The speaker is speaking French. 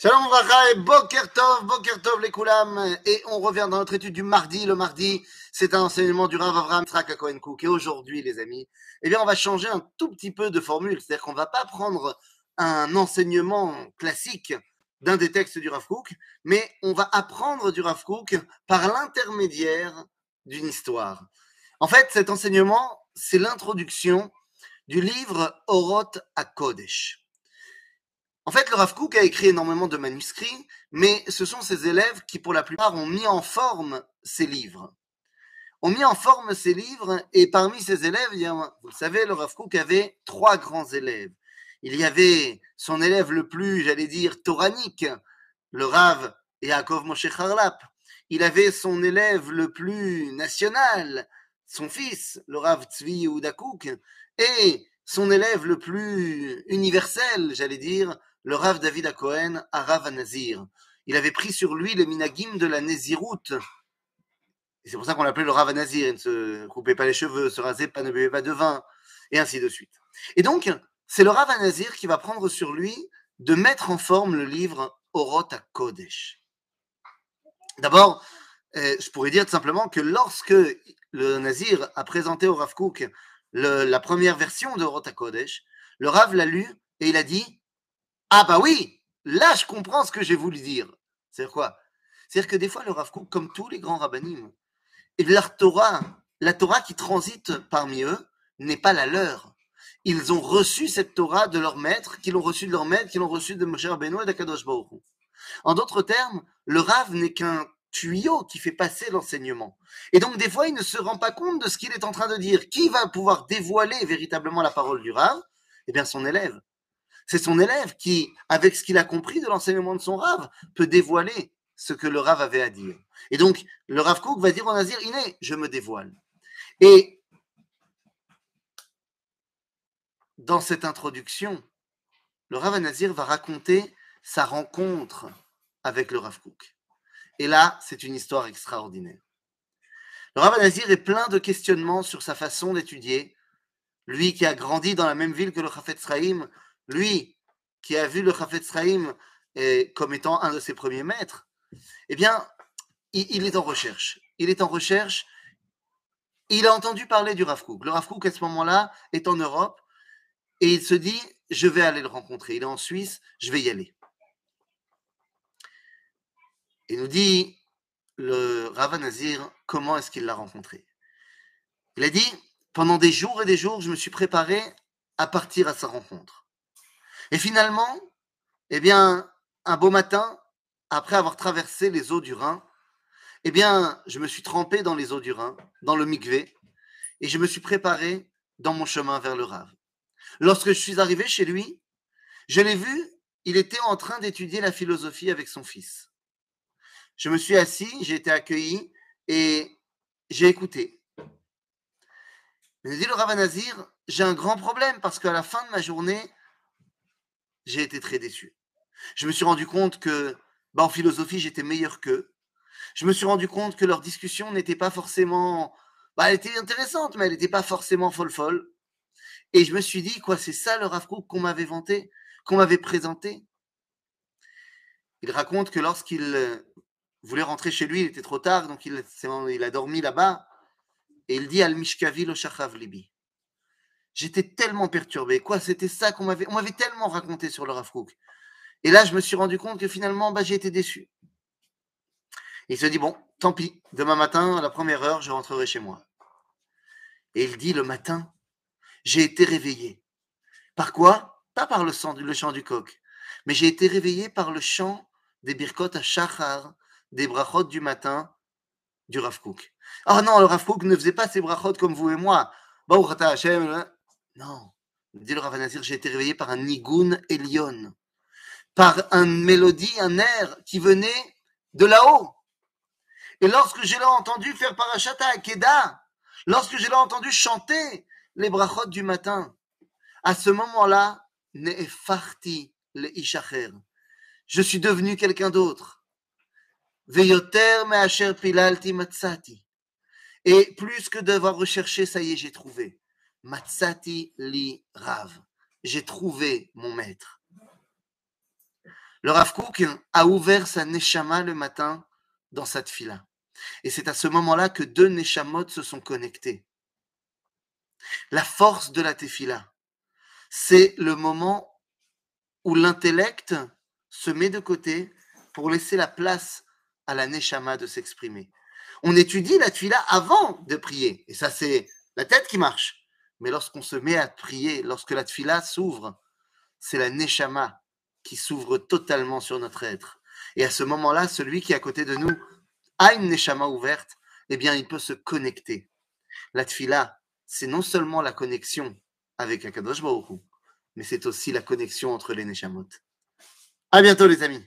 Shalom Vracha et Boker Tov, Boker Tov les Koulam. Et on revient dans notre étude du mardi. Le mardi, c'est un enseignement du Rav Avram Cohen Cook. Et aujourd'hui, les amis, eh bien, on va changer un tout petit peu de formule. C'est-à-dire qu'on va pas prendre un enseignement classique d'un des textes du Rav Kook, mais on va apprendre du Rav Kook par l'intermédiaire d'une histoire. En fait, cet enseignement, c'est l'introduction du livre Oroth à Kodesh. En fait, le Rav Kook a écrit énormément de manuscrits, mais ce sont ses élèves qui, pour la plupart, ont mis en forme ces livres. Ont mis en forme ces livres, et parmi ces élèves, vous le savez, le Rav Kook avait trois grands élèves. Il y avait son élève le plus, j'allais dire, toranique, le Rav Yaakov Moshe Charlap. Il avait son élève le plus national, son fils, le Rav Tzvi Yehuda et son élève le plus universel, j'allais dire, le Rav David à Cohen à Rav Nazir. Il avait pris sur lui le minagim de la Néziroute. C'est pour ça qu'on l'appelait le Rav Nazir. Il ne se coupait pas les cheveux, se rasait pas, ne buvait pas de vin, et ainsi de suite. Et donc, c'est le Rav Nazir qui va prendre sur lui de mettre en forme le livre Oroth à Kodesh. D'abord, euh, je pourrais dire tout simplement que lorsque le Nazir a présenté au Rav Kook la première version de Oroth à Kodesh, le Rav l'a lu et il a dit ah bah oui, là je comprends ce que j'ai voulu dire. C'est-à-dire quoi? C'est-à-dire que des fois le Rav Kook, comme tous les grands rabbinim, la Torah, la Torah qui transite parmi eux n'est pas la leur. Ils ont reçu cette Torah de leur maître, qu'ils l'ont reçu de leur maître, qu'ils l'ont reçu de Moshe Rabbeinu et d'Akadosh Baruch En d'autres termes, le Rav n'est qu'un tuyau qui fait passer l'enseignement. Et donc des fois, il ne se rend pas compte de ce qu'il est en train de dire. Qui va pouvoir dévoiler véritablement la parole du Rav? Eh bien son élève. C'est son élève qui, avec ce qu'il a compris de l'enseignement de son Rav, peut dévoiler ce que le Rav avait à dire. Et donc, le Rav Kook va dire au Nazir, Iné, je me dévoile. Et dans cette introduction, le Rav Nazir va raconter sa rencontre avec le Rav Kook. Et là, c'est une histoire extraordinaire. Le Rav Nazir est plein de questionnements sur sa façon d'étudier. Lui qui a grandi dans la même ville que le Chafetz Sraïm, lui qui a vu le Chafetz Chaim comme étant un de ses premiers maîtres, eh bien, il, est en recherche. Il est en recherche. Il a entendu parler du Rav. Le Rav à ce moment-là, est en Europe et il se dit Je vais aller le rencontrer. Il est en Suisse, je vais y aller. Il nous dit le Rav Nazir comment est-ce qu'il l'a rencontré? Il a dit Pendant des jours et des jours, je me suis préparé à partir à sa rencontre. Et finalement, eh bien, un beau matin, après avoir traversé les eaux du Rhin, eh bien, je me suis trempé dans les eaux du Rhin, dans le Mikvé, et je me suis préparé dans mon chemin vers le Rave. Lorsque je suis arrivé chez lui, je l'ai vu, il était en train d'étudier la philosophie avec son fils. Je me suis assis, j'ai été accueilli et j'ai écouté. Mais dit le Rav Nazir, j'ai un grand problème parce qu'à la fin de ma journée, j'ai été très déçu. Je me suis rendu compte que, bah, en philosophie, j'étais meilleur qu'eux. Je me suis rendu compte que leur discussion n'était pas forcément. Bah, elle était intéressante, mais elle n'était pas forcément folle-folle. Et je me suis dit, quoi, c'est ça le Rav qu'on m'avait vanté, qu'on m'avait présenté? Il raconte que lorsqu'il euh, voulait rentrer chez lui, il était trop tard, donc il, a dormi là-bas. Et il dit al Mishkavi lo Libi. J'étais tellement perturbé. Quoi, c'était ça qu'on m'avait, on m'avait tellement raconté sur le Rav Et là, je me suis rendu compte que finalement, bah, j'ai été déçu. il se dit, bon, tant pis, demain matin, à la première heure, je rentrerai chez moi. Et il dit, le matin, j'ai été réveillé. Par quoi? Pas par le, le chant du coq, mais j'ai été réveillé par le chant des birkot à Shachar, des brachot du matin du Rav Ah non, le Rav ne faisait pas ses brachot comme vous et moi. Non. Dit le Ravanazir, j'ai été réveillé par un nigun Elion, par une mélodie, un air qui venait de là-haut. Et lorsque je l'ai entendu faire parachata à Keda, lorsque je l'ai entendu chanter les brachot du matin, à ce moment-là, le. Je suis devenu quelqu'un d'autre. Veyoter me'asher pilalti matzati. Et plus que devoir rechercher, ça y est, j'ai trouvé. Matsati li Rav. J'ai trouvé mon maître. Le Rav Kook a ouvert sa Neshama le matin dans sa tfila. Et c'est à ce moment-là que deux Neshamot se sont connectés. La force de la tefila, c'est le moment où l'intellect se met de côté pour laisser la place à la Neshama de s'exprimer. On étudie la tefila avant de prier. Et ça, c'est la tête qui marche. Mais lorsqu'on se met à prier, lorsque la tefila s'ouvre, c'est la Neshama qui s'ouvre totalement sur notre être. Et à ce moment-là, celui qui est à côté de nous a une Neshama ouverte, eh bien, il peut se connecter. La tfila, c'est non seulement la connexion avec Akadosh Baruch mais c'est aussi la connexion entre les Neshamot. À bientôt, les amis.